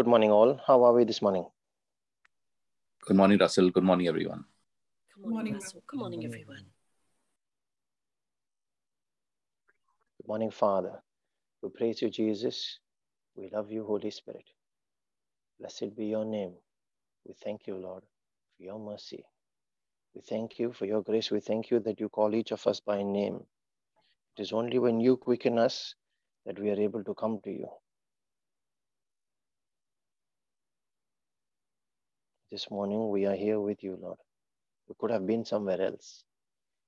Good morning, all. How are we this morning? Good morning, Russell. Good morning, everyone. Good morning, Morning. Russell. Good morning, everyone. Good morning, Father. We praise you, Jesus. We love you, Holy Spirit. Blessed be your name. We thank you, Lord, for your mercy. We thank you for your grace. We thank you that you call each of us by name. It is only when you quicken us that we are able to come to you. This morning we are here with you, Lord. We could have been somewhere else.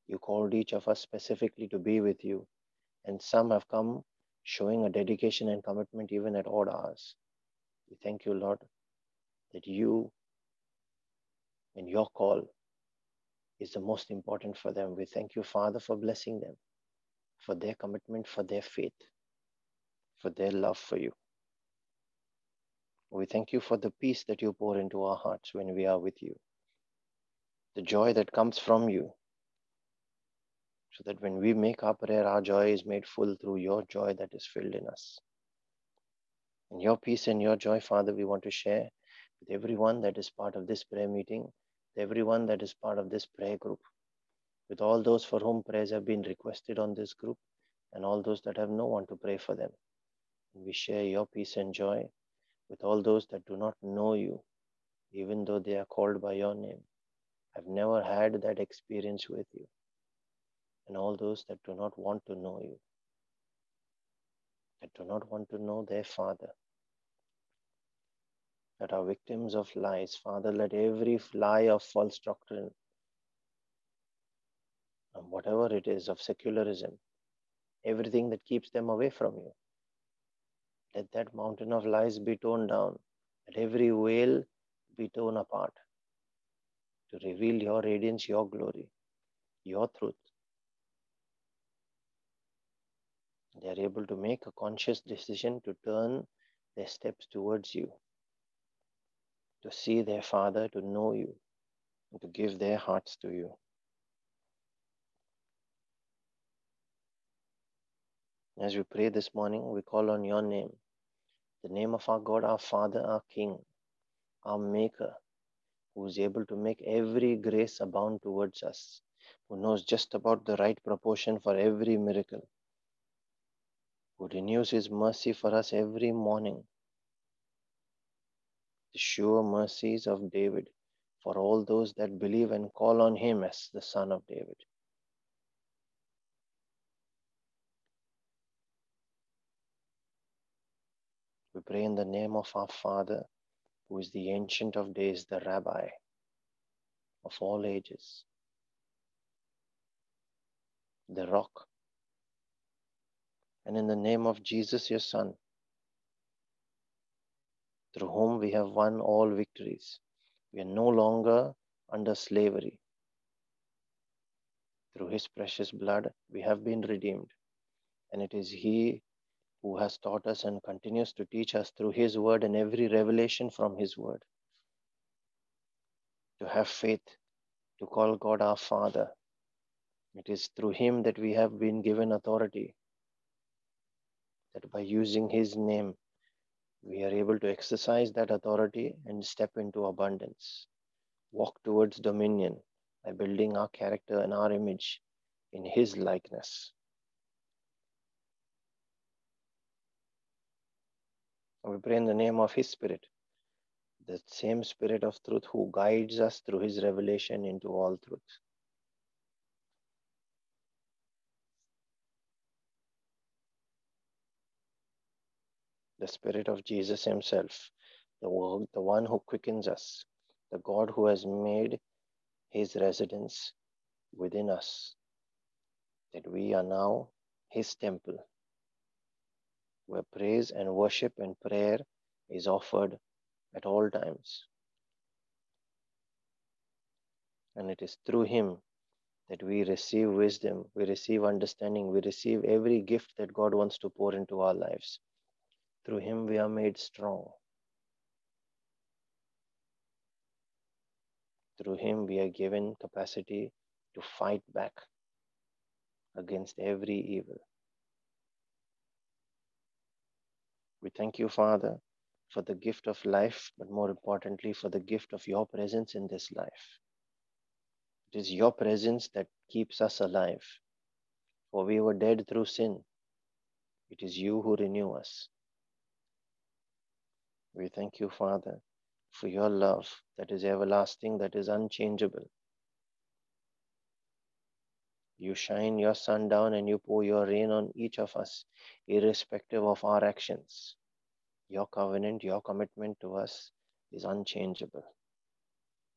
You called each of us specifically to be with you, and some have come showing a dedication and commitment even at odd hours. We thank you, Lord, that you and your call is the most important for them. We thank you, Father, for blessing them, for their commitment, for their faith, for their love for you. We thank you for the peace that you pour into our hearts when we are with you, the joy that comes from you, so that when we make our prayer, our joy is made full through your joy that is filled in us. And your peace and your joy, Father, we want to share with everyone that is part of this prayer meeting, with everyone that is part of this prayer group, with all those for whom prayers have been requested on this group, and all those that have no one to pray for them. We share your peace and joy with all those that do not know you, even though they are called by your name, I've never had that experience with you, and all those that do not want to know you, that do not want to know their Father, that are victims of lies. Father, let every lie of false doctrine, and whatever it is of secularism, everything that keeps them away from you, let that mountain of lies be torn down. Let every veil be torn apart to reveal your radiance, your glory, your truth. They are able to make a conscious decision to turn their steps towards you, to see their Father, to know you, to give their hearts to you. As we pray this morning, we call on your name, the name of our God, our Father, our King, our Maker, who is able to make every grace abound towards us, who knows just about the right proportion for every miracle, who renews his mercy for us every morning. The sure mercies of David for all those that believe and call on him as the Son of David. Pray in the name of our Father, who is the Ancient of Days, the Rabbi of all ages, the Rock. And in the name of Jesus, your Son, through whom we have won all victories. We are no longer under slavery. Through his precious blood, we have been redeemed. And it is he who has taught us and continues to teach us through his word and every revelation from his word. To have faith, to call God our Father. It is through him that we have been given authority, that by using his name, we are able to exercise that authority and step into abundance, walk towards dominion by building our character and our image in his likeness. We pray in the name of His Spirit, the same Spirit of truth who guides us through His revelation into all truth. The Spirit of Jesus Himself, the, one- the one who quickens us, the God who has made His residence within us, that we are now His temple where praise and worship and prayer is offered at all times. And it is through Him that we receive wisdom, we receive understanding, we receive every gift that God wants to pour into our lives. Through Him, we are made strong. Through Him, we are given capacity to fight back against every evil. We thank you, Father, for the gift of life, but more importantly, for the gift of your presence in this life. It is your presence that keeps us alive. For we were dead through sin. It is you who renew us. We thank you, Father, for your love that is everlasting, that is unchangeable. You shine your sun down and you pour your rain on each of us, irrespective of our actions. Your covenant, your commitment to us is unchangeable.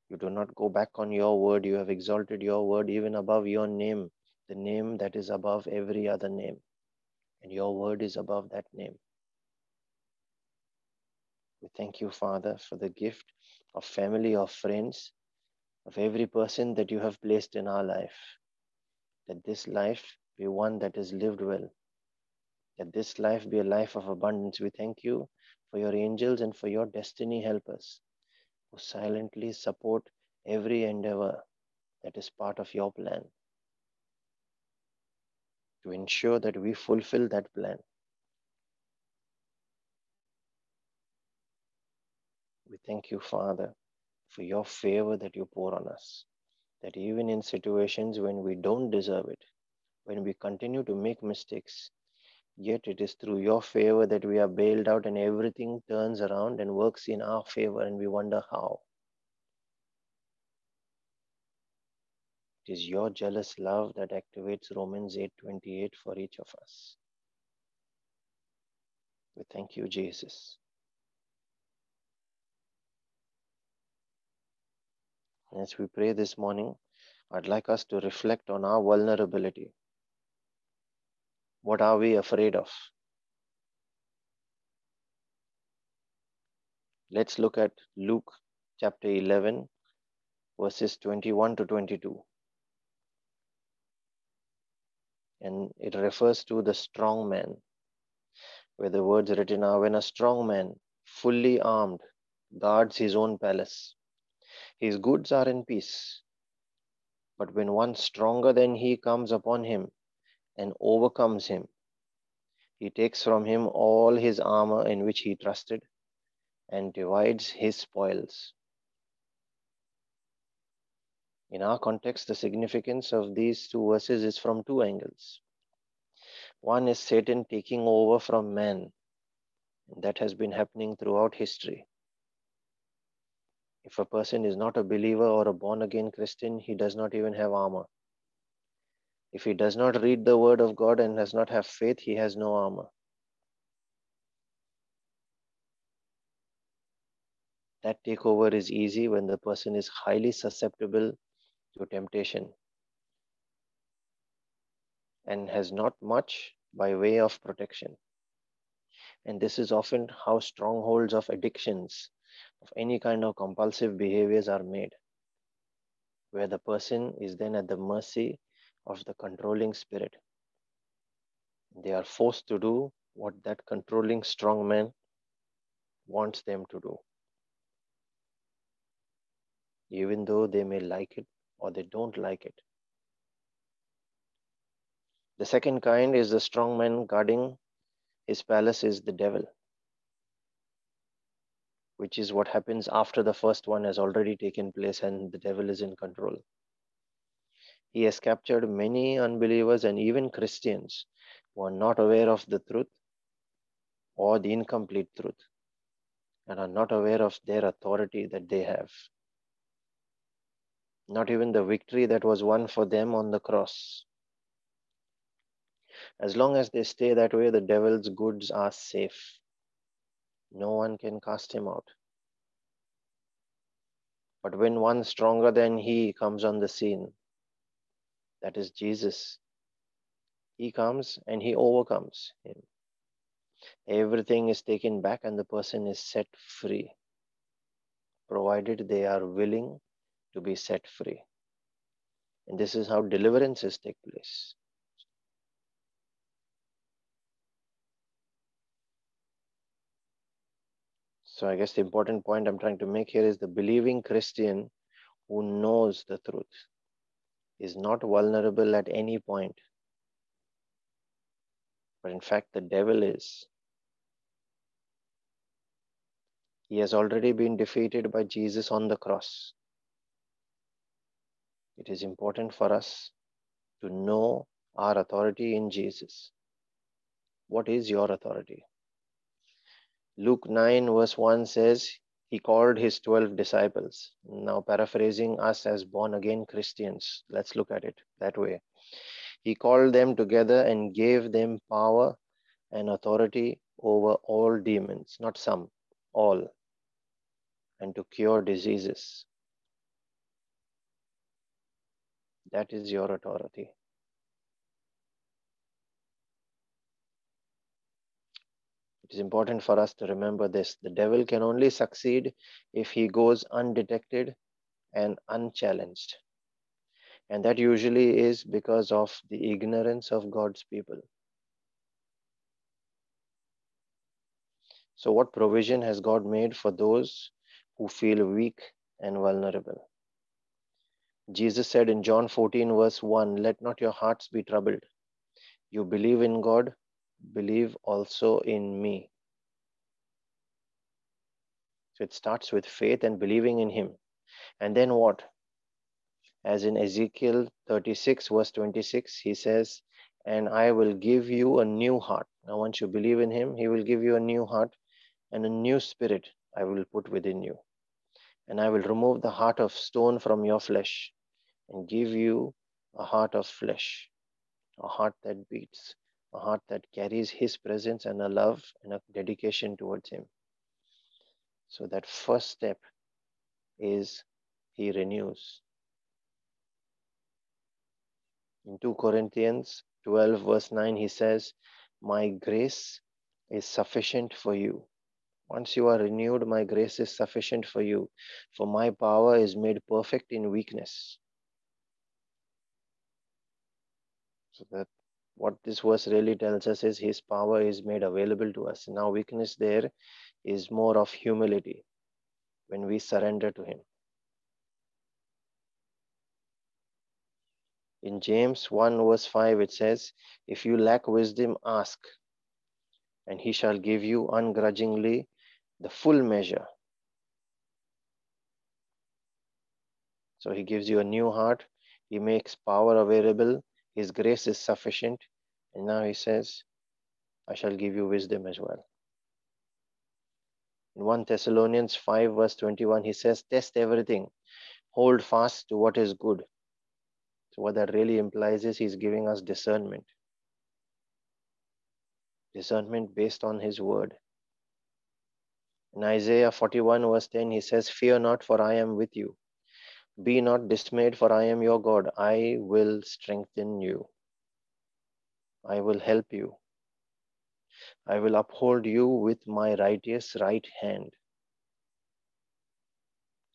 You do not go back on your word. You have exalted your word even above your name, the name that is above every other name. And your word is above that name. We thank you, Father, for the gift of family, of friends, of every person that you have placed in our life. That this life be one that is lived well. That this life be a life of abundance. We thank you for your angels and for your destiny helpers who silently support every endeavor that is part of your plan to ensure that we fulfill that plan. We thank you, Father, for your favor that you pour on us. That even in situations when we don't deserve it, when we continue to make mistakes, yet it is through your favor that we are bailed out and everything turns around and works in our favor, and we wonder how. It is your jealous love that activates Romans 8:28 for each of us. We thank you, Jesus. As we pray this morning, I'd like us to reflect on our vulnerability. What are we afraid of? Let's look at Luke chapter 11, verses 21 to 22. And it refers to the strong man, where the words written are when a strong man, fully armed, guards his own palace his goods are in peace. But when one stronger than he comes upon him and overcomes him, he takes from him all his armor in which he trusted and divides his spoils. In our context, the significance of these two verses is from two angles. One is Satan taking over from man. That has been happening throughout history. If a person is not a believer or a born again Christian, he does not even have armor. If he does not read the word of God and does not have faith, he has no armor. That takeover is easy when the person is highly susceptible to temptation and has not much by way of protection. And this is often how strongholds of addictions of any kind of compulsive behaviors are made, where the person is then at the mercy of the controlling spirit. They are forced to do what that controlling strong man wants them to do, even though they may like it or they don't like it. The second kind is the strong man guarding his palace is the devil which is what happens after the first one has already taken place and the devil is in control. He has captured many unbelievers and even Christians who are not aware of the truth or the incomplete truth and are not aware of their authority that they have. Not even the victory that was won for them on the cross. As long as they stay that way, the devil's goods are safe no one can cast him out. But when one stronger than he comes on the scene, that is Jesus, he comes and he overcomes him. Everything is taken back and the person is set free, provided they are willing to be set free. And this is how deliverances take place. So I guess the important point I'm trying to make here is the believing Christian who knows the truth is not vulnerable at any point. But in fact, the devil is. He has already been defeated by Jesus on the cross. It is important for us to know our authority in Jesus. What is your authority? Luke 9, verse 1 says, He called his 12 disciples. Now, paraphrasing us as born again Christians, let's look at it that way. He called them together and gave them power and authority over all demons, not some, all, and to cure diseases. That is your authority. It is important for us to remember this. The devil can only succeed if he goes undetected and unchallenged. And that usually is because of the ignorance of God's people. So, what provision has God made for those who feel weak and vulnerable? Jesus said in John 14, verse 1, Let not your hearts be troubled. You believe in God, believe also in me. So it starts with faith and believing in Him. And then what? As in Ezekiel 36, verse 26, he says, And I will give you a new heart. Now, once you believe in Him, He will give you a new heart and a new spirit I will put within you. And I will remove the heart of stone from your flesh and give you a heart of flesh, a heart that beats, a heart that carries His presence and a love and a dedication towards Him. So, that first step is He renews. In 2 Corinthians 12, verse 9, he says, My grace is sufficient for you. Once you are renewed, my grace is sufficient for you, for my power is made perfect in weakness. So that what this verse really tells us is his power is made available to us. Now, weakness there is more of humility when we surrender to him. In James 1 verse 5, it says, If you lack wisdom, ask, and he shall give you ungrudgingly the full measure. So he gives you a new heart, he makes power available, his grace is sufficient. And now he says, I shall give you wisdom as well. In 1 Thessalonians 5, verse 21, he says, Test everything, hold fast to what is good. So, what that really implies is he's giving us discernment. Discernment based on his word. In Isaiah 41, verse 10, he says, Fear not, for I am with you. Be not dismayed, for I am your God. I will strengthen you. I will help you. I will uphold you with my righteous right hand.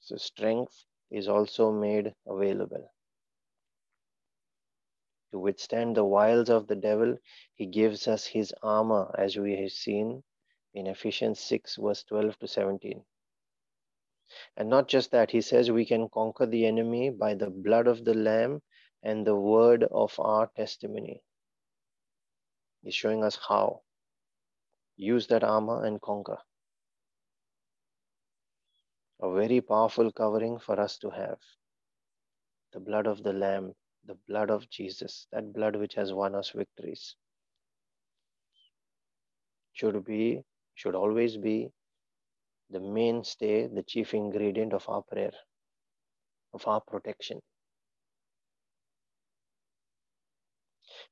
So, strength is also made available. To withstand the wiles of the devil, he gives us his armor, as we have seen in Ephesians 6, verse 12 to 17. And not just that, he says we can conquer the enemy by the blood of the Lamb and the word of our testimony. He's showing us how. Use that armor and conquer. A very powerful covering for us to have. The blood of the Lamb the blood of Jesus, that blood which has won us victories, should be, should always be the mainstay, the chief ingredient of our prayer, of our protection.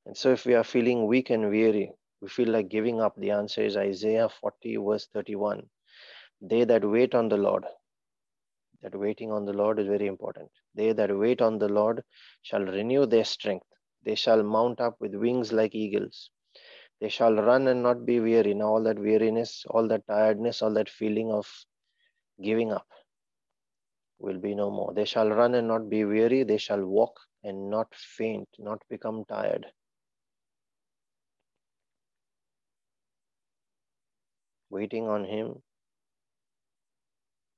And so, if we are feeling weak and weary, we feel like giving up, the answer is Isaiah 40, verse 31. They that wait on the Lord, that waiting on the Lord is very important. They that wait on the Lord shall renew their strength. They shall mount up with wings like eagles. They shall run and not be weary. Now, all that weariness, all that tiredness, all that feeling of giving up will be no more. They shall run and not be weary. They shall walk and not faint, not become tired. Waiting on Him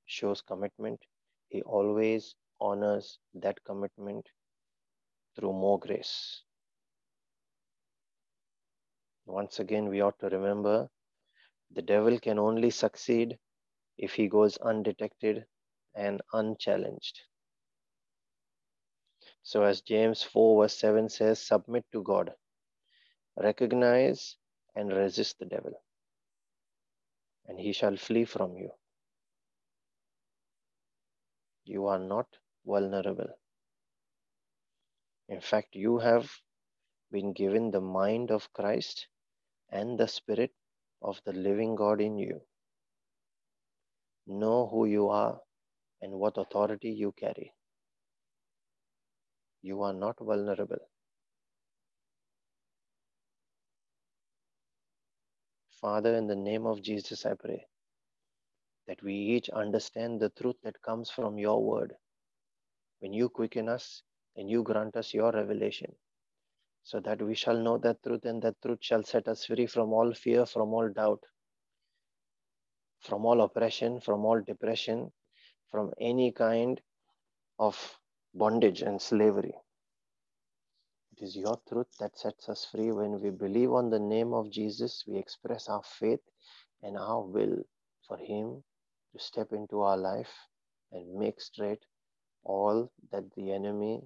shows commitment. He always honors that commitment through more grace. Once again, we ought to remember the devil can only succeed if he goes undetected and unchallenged. So, as James 4 verse 7 says, submit to God, recognize and resist the devil, and he shall flee from you. You are not vulnerable. In fact, you have been given the mind of Christ and the Spirit of the living God in you. Know who you are and what authority you carry. You are not vulnerable. Father, in the name of Jesus, I pray that we each understand the truth that comes from your word. When you quicken us and you grant us your revelation, so that we shall know that truth and that truth shall set us free from all fear, from all doubt, from all oppression, from all depression, from any kind of bondage and slavery. It is your truth that sets us free. When we believe on the name of Jesus, we express our faith and our will for Him to step into our life and make straight all that the enemy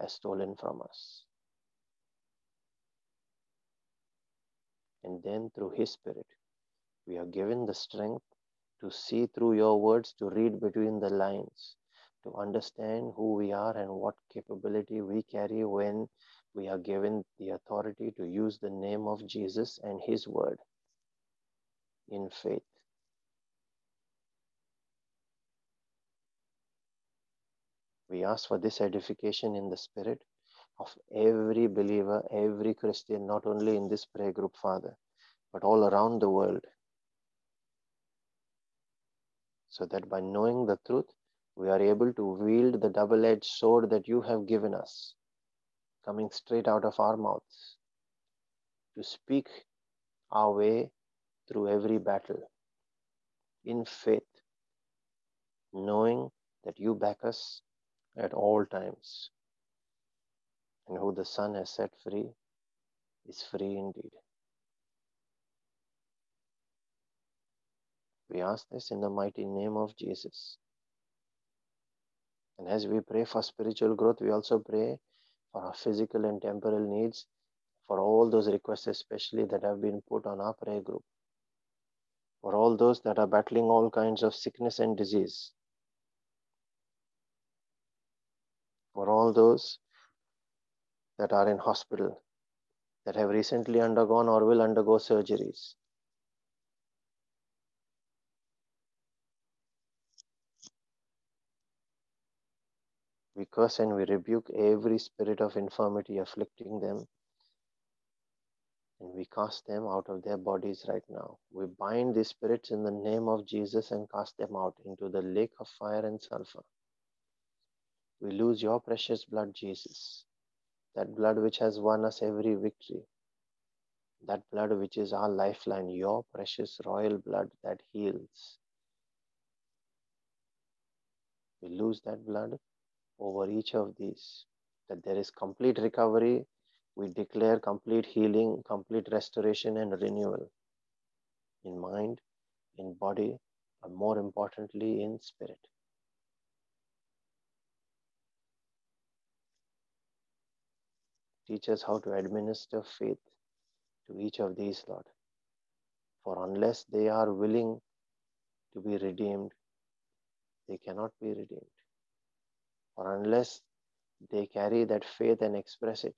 has stolen from us. And then through His Spirit, we are given the strength to see through your words, to read between the lines, to understand who we are and what capability we carry when we are given the authority to use the name of Jesus and His word in faith. We ask for this edification in the spirit of every believer, every Christian, not only in this prayer group, Father, but all around the world. So that by knowing the truth, we are able to wield the double edged sword that you have given us, coming straight out of our mouths, to speak our way through every battle in faith, knowing that you back us at all times and who the Son has set free is free indeed. We ask this in the mighty name of Jesus. And as we pray for spiritual growth, we also pray for our physical and temporal needs, for all those requests, especially that have been put on our prayer group, for all those that are battling all kinds of sickness and disease, for all those that are in hospital, that have recently undergone or will undergo surgeries. We curse and we rebuke every spirit of infirmity afflicting them. And we cast them out of their bodies right now. We bind these spirits in the name of Jesus and cast them out into the lake of fire and sulfur. We lose your precious blood, Jesus. That blood which has won us every victory. That blood which is our lifeline, your precious royal blood that heals. We lose that blood over each of these, that there is complete recovery. We declare complete healing, complete restoration, and renewal in mind, in body, but more importantly, in spirit. Teach us how to administer faith to each of these, Lord. For unless they are willing to be redeemed, they cannot be redeemed or unless they carry that faith and express it,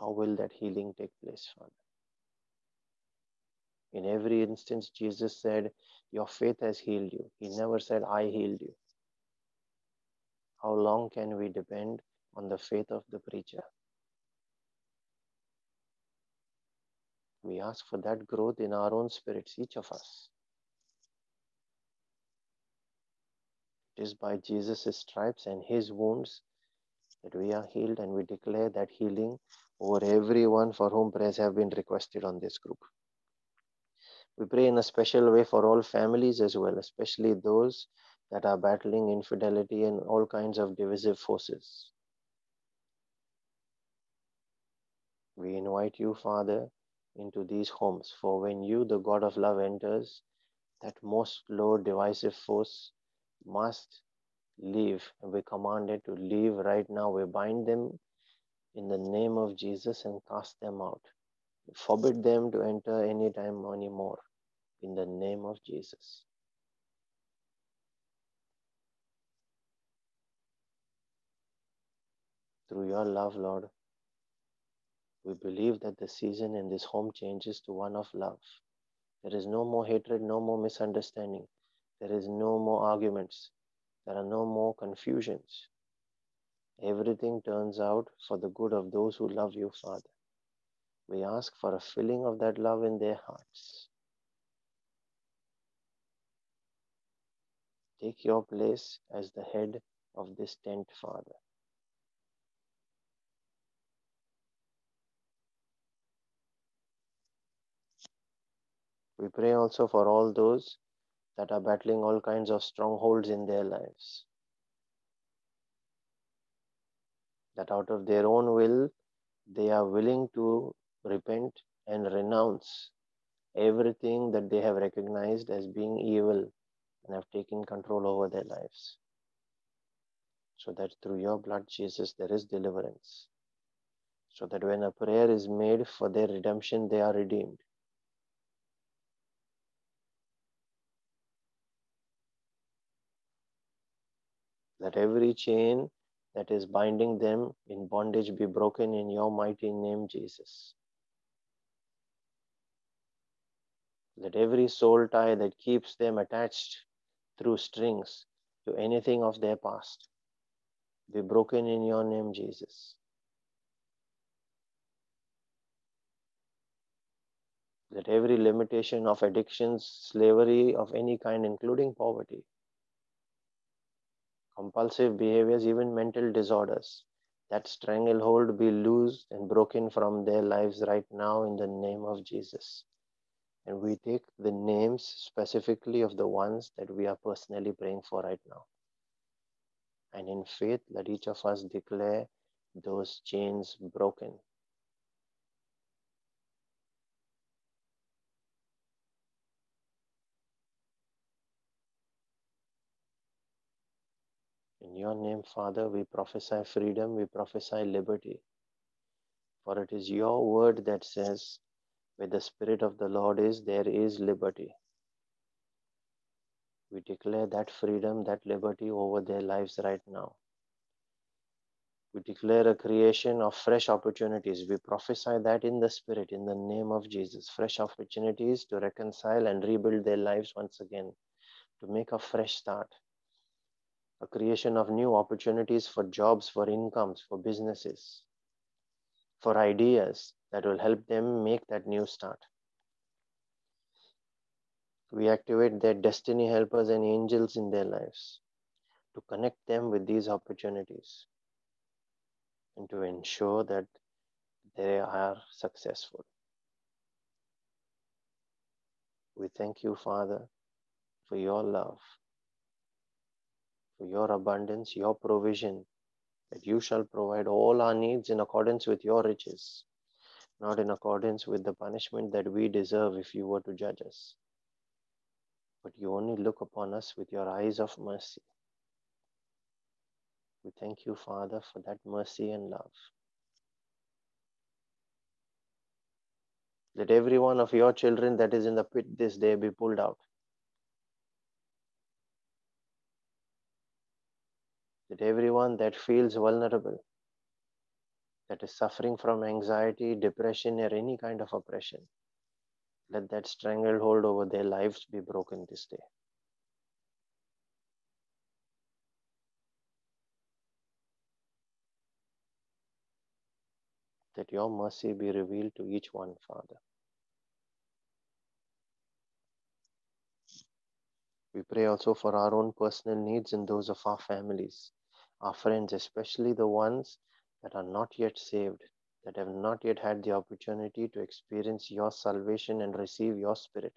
how will that healing take place, Father? In every instance, Jesus said, Your faith has healed you. He never said, I healed you. How long can we depend on the faith of the preacher? We ask for that growth in our own spirits, each of us. It is by Jesus' stripes and his wounds that we are healed, and we declare that healing over everyone for whom prayers have been requested on this group. We pray in a special way for all families as well, especially those that are battling infidelity and all kinds of divisive forces. We invite you, Father, into these homes. For when you, the God of love, enters, that most low divisive force must leave. We commanded to leave right now. We bind them in the name of Jesus and cast them out. Forbid them to enter any time anymore in the name of Jesus. Through your love, Lord, we believe that the season in this home changes to one of love. There is no more hatred, no more misunderstanding. There is no more arguments. There are no more confusions. Everything turns out for the good of those who love you, Father. We ask for a filling of that love in their hearts. Take your place as the head of this tent, Father. We pray also for all those that are battling all kinds of strongholds in their lives. That out of their own will, they are willing to repent and renounce everything that they have recognized as being evil and have taken control over their lives. So that through your blood, Jesus, there is deliverance. So that when a prayer is made for their redemption, they are redeemed. Let every chain that is binding them in bondage be broken in your mighty name, Jesus. That every soul tie that keeps them attached through strings to anything of their past be broken in your name, Jesus. That every limitation of addictions, slavery of any kind, including poverty, compulsive behaviors, even mental disorders. That stranglehold be loosed and broken from their lives right now in the name of Jesus. And we take the names specifically of the ones that we are personally praying for right now. And in faith, let each of us declare those chains broken. In your name, Father, we prophesy freedom, we prophesy liberty. For it is your word that says, where the Spirit of the Lord is, there is liberty. We declare that freedom, that liberty over their lives right now. We declare a creation of fresh opportunities. We prophesy that in the Spirit, in the name of Jesus. Fresh opportunities to reconcile and rebuild their lives once again, to make a fresh start a creation of new opportunities for jobs, for incomes, for businesses, for ideas that will help them make that new start. We activate their destiny helpers and angels in their lives to connect them with these opportunities and to ensure that they are successful. We thank you, Father, for your love for your abundance, your provision, that you shall provide all our needs in accordance with your riches, not in accordance with the punishment that we deserve if you were to judge us. But you only look upon us with your eyes of mercy. We thank you, Father, for that mercy and love. Let every one of your children that is in the pit this day be pulled out. That everyone that feels vulnerable, that is suffering from anxiety, depression, or any kind of oppression, let that stranglehold over their lives be broken this day. That your mercy be revealed to each one, Father. We pray also for our own personal needs and those of our families our friends, especially the ones that are not yet saved, that have not yet had the opportunity to experience your salvation and receive your spirit.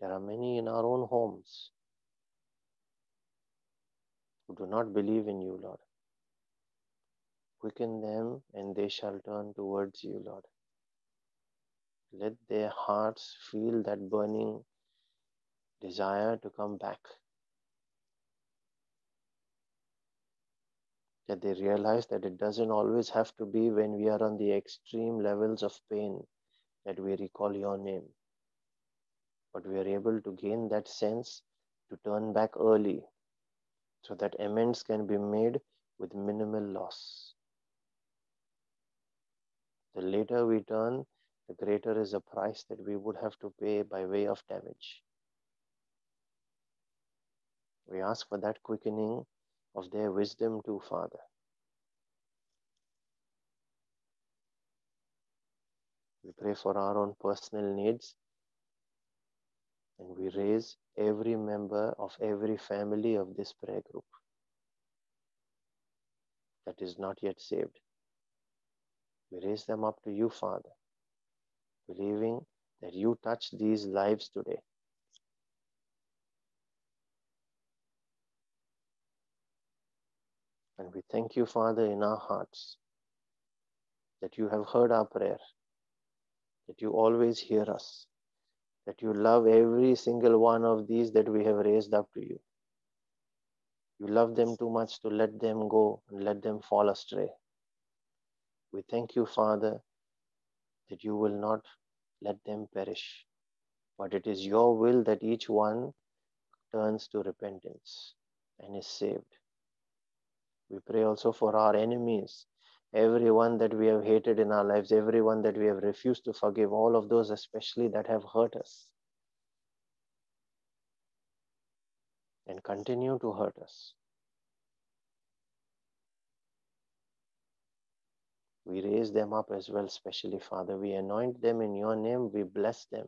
There are many in our own homes who do not believe in you, Lord. Quicken them and they shall turn towards you, Lord. Let their hearts feel that burning desire to come back. That they realize that it doesn't always have to be when we are on the extreme levels of pain that we recall your name. But we are able to gain that sense to turn back early so that amends can be made with minimal loss. The later we turn, the greater is the price that we would have to pay by way of damage. We ask for that quickening of their wisdom too, Father. We pray for our own personal needs and we raise every member of every family of this prayer group that is not yet saved. We raise them up to you, Father, believing that you touch these lives today. And we thank you, Father, in our hearts that you have heard our prayer, that you always hear us, that you love every single one of these that we have raised up to you. You love them too much to let them go and let them fall astray. We thank you, Father, that you will not let them perish, but it is your will that each one turns to repentance and is saved. We pray also for our enemies, everyone that we have hated in our lives, everyone that we have refused to forgive, all of those especially that have hurt us and continue to hurt us. We raise them up as well, especially, Father. We anoint them in your name, we bless them.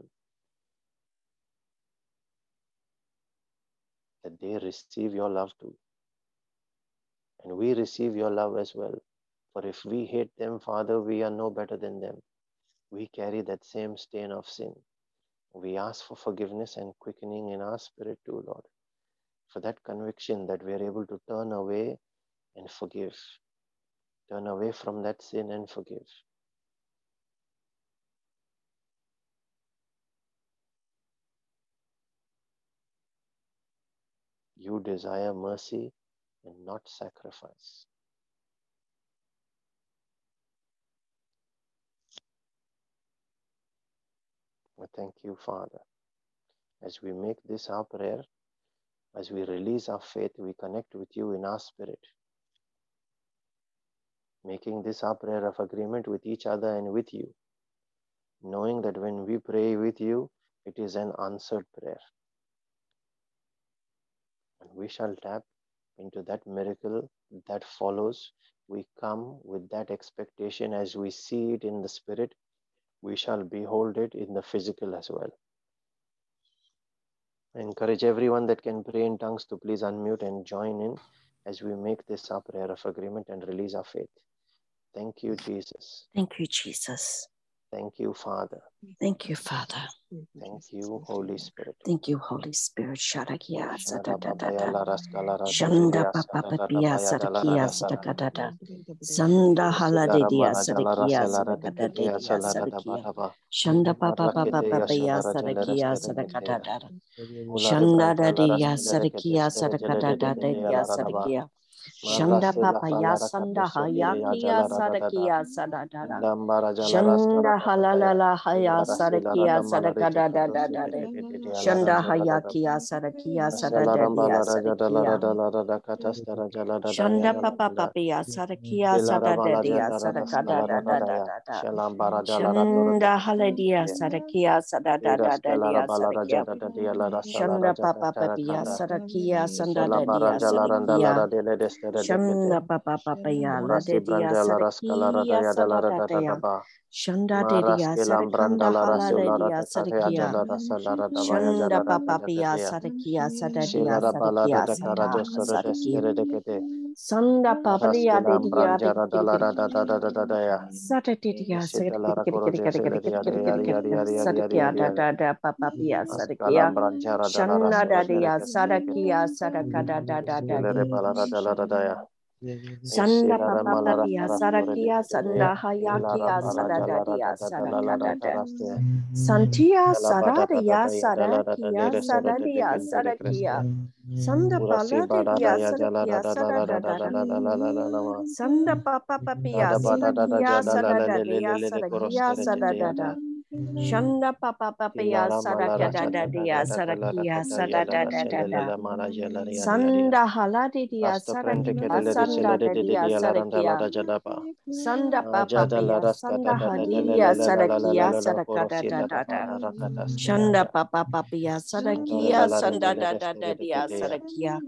That they receive your love too. And we receive your love as well. For if we hate them, Father, we are no better than them. We carry that same stain of sin. We ask for forgiveness and quickening in our spirit too, Lord. For that conviction that we are able to turn away and forgive. Turn away from that sin and forgive. You desire mercy and not sacrifice. We thank you, Father. As we make this our prayer, as we release our faith, we connect with you in our spirit. Making this our prayer of agreement with each other and with you, knowing that when we pray with you, it is an answered prayer. And we shall tap into that miracle that follows. We come with that expectation as we see it in the spirit, we shall behold it in the physical as well. I encourage everyone that can pray in tongues to please unmute and join in as we make this our prayer of agreement and release our faith. Thank you, Jesus. Thank you, Jesus. Thank you, Father. Thank you, Father. Thank you, Holy Spirit. Thank you, Holy Spirit. Sharakia Shanda papa sadakia dalarasara. sadakadada. Sanda haladidia Silarabara sadakia sadakadadia salara Shanda papa papa Rakedeya papia salara sadakia sadakadada. Shanda branta dadia laraskele sadakia rekete jelede sadakadada dekedia dadia laraba. sadakia. Shanda Marase la papa falara yasanda katoshe ya hayandia jalara dadada. sadakia sadadada. Lambara jalara skara Shanda halalala haya sadakia laradamala sadakada da da rejekadosi da da. kedekedia Shanda laranjaladada. hayakia sadakia sadadadia sadakia. dalara katastara jaladadaya Shanda papa papia sadakia sadadadia jadarada sadakada da da da skalaradadaya. da da. Shalambara jalara Shanda haladia sadakia kalara sadakia. rajada dia lara salara Shanda papa tarakanda. sadakia jalaranda sadakia. Lara dele destere dekete. Shanda papa papaya la Murasi de dia brandela Shanda dedia sarikanda hala dedia sarikia. Shanda papapia sarikia sadadia sarikia sanda sarikia. Sanda papalia dedia dedia. Sadadia sarikia dada dada papapia sarikia. Shanda dedia sarikia sadakada dada dada. Sanda papa papia sarakia sanda hayakia sadadadia sarakadada. Santia saradia sarakia saradia sarakia. Sanda paladia sarakia sadadada. Sanda papa papia sarakia sadadadia sarakia sadadada. Shanda papa papaya saraka da da dia sarakia sada da da da da. Sanda haladi dia sarakia sanda da dia sarakia. Sanda papa papaya sanda hadia sarakia saraka da da da da. Shanda papa papaya sarakia sanda da da da dia sarakia.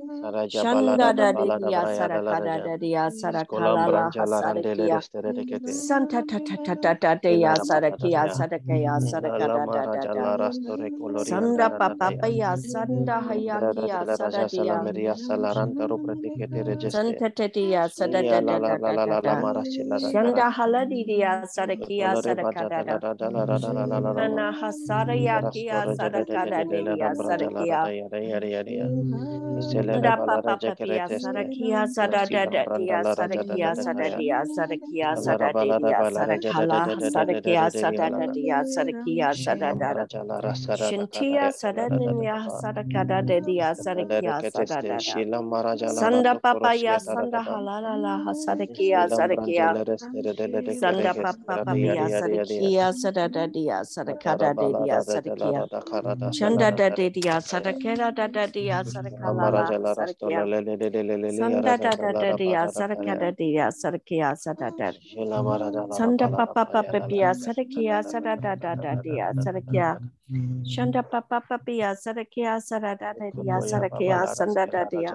Shanda da da dia saraka da da dia saraka la la sarakia. Santa ta ta ta ta ta dia sarakia sarakia kaya saraka da da da da. Sanda papa paya sanda hayakia sadadia. Santa tetia sada da da da da da. Shanda haladidia sadakia sadaka da da. Nana hasarayakia sadaka da dia sadakia. Sanda papa papia sadakia sada da da dia sadakia sadadia sadakia sadadia sadakala sadakia sadadadia sadakia sadadara. Shintia sadania sadakada de dia sadakia sadadara. Sanda papa ya sanda halala la hasadakia sadakia. Sanda papa papia sadakia sadadadia sadakada de dia sadakia. Chanda da de dia sadakera da da dia sadakala la sadakia. Sanda da da da dia sadakada dia sadakia sadadara. Sanda papa papa pia sadakia sadada da da dia sadakia. Shanda papa papia sadakia sadada dia sadakia sanda da dia.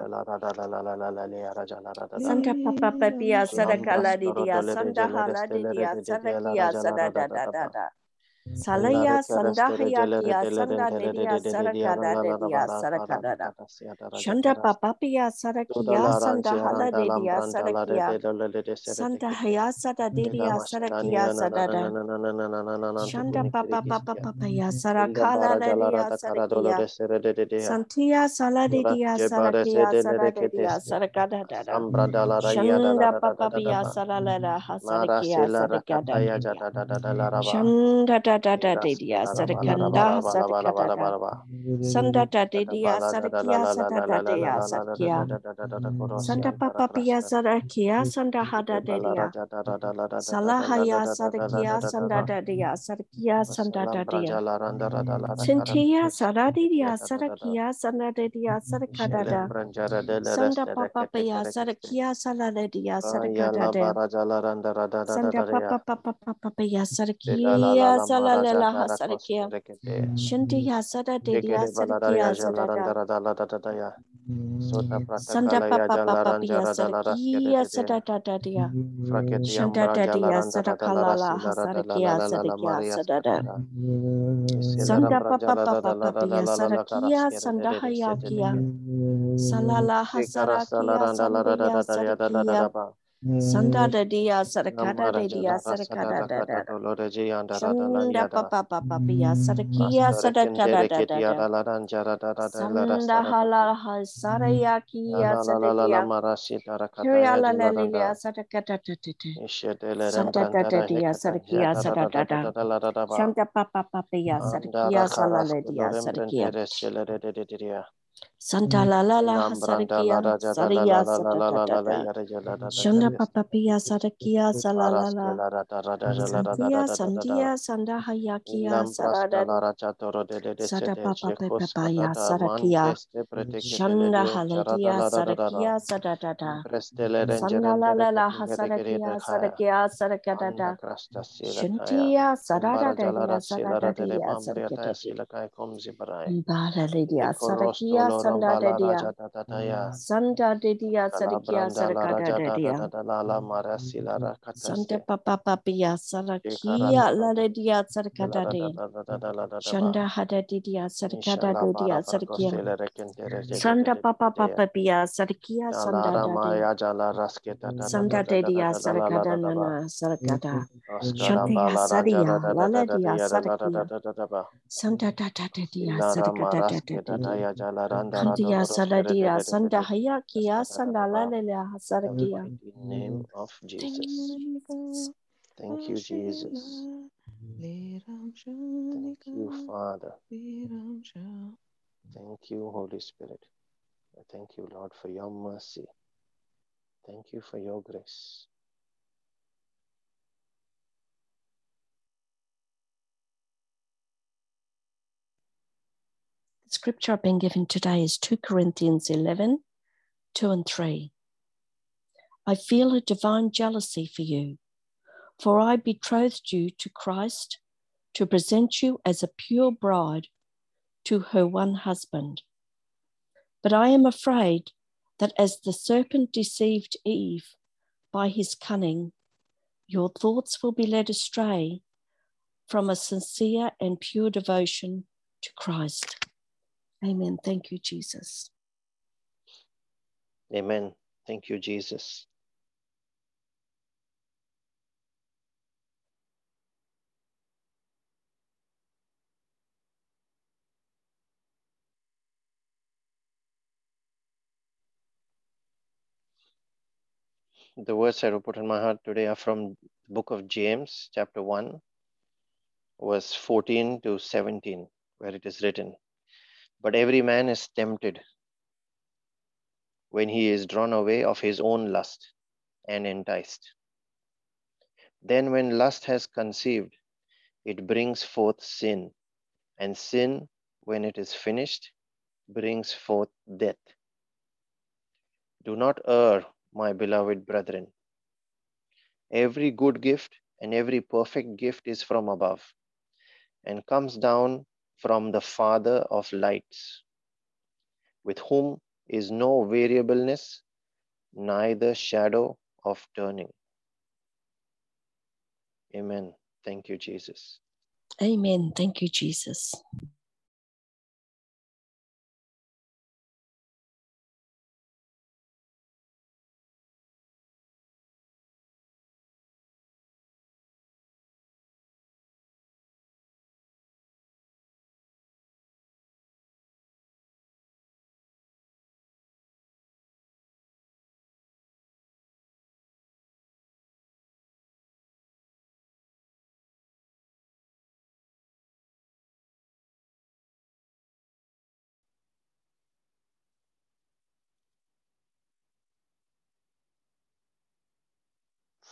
Santa papa papia sadakala dia sanda hala dia sadakia sadada da da da. Salaya sandahaya kia sanda dedia sarakada dedia sarakada da. Shanda papapia sarakia sanda hala dedia sarakia. Santa haya sada dedia sarakia sadada. Shanda papa papa papaya sarakala dedia sarakia. Santia sala dedia sarakia saradia sarakada da. Shanda papapia sarala hasarakia sarakada. Shanda da de dia sarakanda sarakada sanda da de dia sarakia sada da de ya sakia sanda papa pia sarakia sanda hada de dia salahaya sarakia sanda da de ya sarakia sanda da de ya dia sarakia sanda de dia sarakada da sanda papa pia sarakia sala de dia sarakada da sanda papa papa papa pia sarakia sala la la la hasarakia. Shinti hasada de sarakia sadada. Santa papa papa pia sadada da dia. Shanta dia sarakala la hasarakia sarakia sadada. Santa papa papa pia sarakia sandahayakia. Salala hasarakia sandia sarakia. Sanda da dia sarakada de dia sarakada da da. Sanda papa papa pia sarakia sarakada da da. Sanda hala hasaraya kia sarakia. Kya la la la sarakada da da. Sanda da da dia sarakia sarakada da. Sanda papa papa pia sarakia salala dia sarakia. Santa la la la sarakia saria satakata Shanda papa pia sarakia salala la Santia santia sanda hayakia sarada Sata papa papa ya sarakia Shanda haladia sarakia sadadada Sanda la la la hasarakia sarakia sarakadada Shantia sarada dia sarada dia sarakadada Bala lidia sarakia sanda de dia sanda de dia sarakia sarakada de dia santa papa papia sarakia la de dia sarakada de shanda hada de dia sarakada de dia sarakia santa papa papa pia sarakia sanda de sanda de dia sarakada nana sarakada shantia saria la la dia sarakia santa tata de dia sarakada de dia Kandiya Saladiya Sandahaya Kia Sandalalea Hasarakia. name of Jesus. Thank you, Jesus. Thank you, Father. Thank you, Holy Spirit. Thank you, Lord, for your mercy. Thank you for your grace. Scripture I've been given today is 2 Corinthians 11 2 and 3. I feel a divine jealousy for you, for I betrothed you to Christ to present you as a pure bride to her one husband. But I am afraid that as the serpent deceived Eve by his cunning, your thoughts will be led astray from a sincere and pure devotion to Christ. Amen. Thank you, Jesus. Amen. Thank you, Jesus. The words I will put in my heart today are from the book of James, chapter 1, verse 14 to 17, where it is written, But every man is tempted when he is drawn away of his own lust and enticed. Then, when lust has conceived, it brings forth sin, and sin, when it is finished, brings forth death. Do not err my beloved brethren. Every good gift and every perfect gift is from above and comes down from the Father of lights, with whom is no variableness, neither shadow of turning. Amen. Thank you, Jesus. Amen. Thank you, Jesus.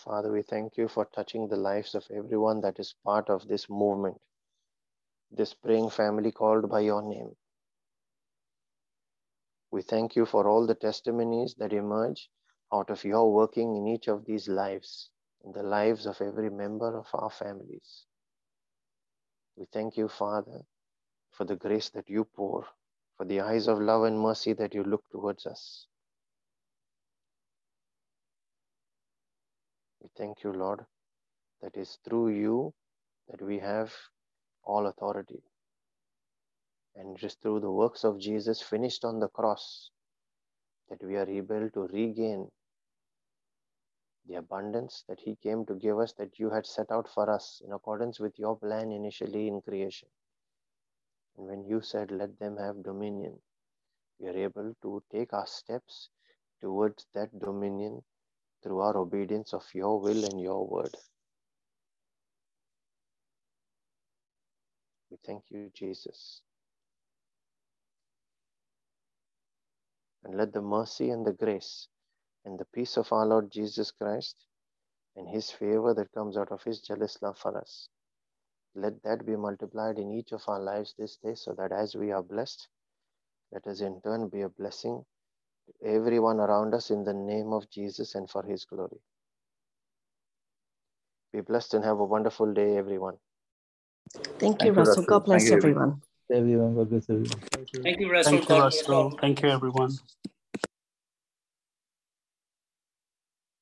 Father, we thank you for touching the lives of everyone that is part of this movement, this praying family called by your name. We thank you for all the testimonies that emerge out of your working in each of these lives, in the lives of every member of our families. We thank you, Father, for the grace that you pour, for the eyes of love and mercy that you look towards us. We thank you, Lord, that is through you that we have all authority. And just through the works of Jesus finished on the cross, that we are able to regain the abundance that He came to give us, that you had set out for us in accordance with your plan initially in creation. And when you said, Let them have dominion, we are able to take our steps towards that dominion through our obedience of your will and your word. We thank you, Jesus. And let the mercy and the grace and the peace of our Lord Jesus Christ and his favor that comes out of his jealous love for us, let that be multiplied in each of our lives this day so that as we are blessed, let us in turn be a blessing everyone around us in the name of Jesus and for his glory. Be blessed and have a wonderful day, everyone. Thank you, Russell. God bless Thank you, everyone. everyone. God bless everyone. Thank you, Thank you, God bless all. Russell. Thank you, everyone.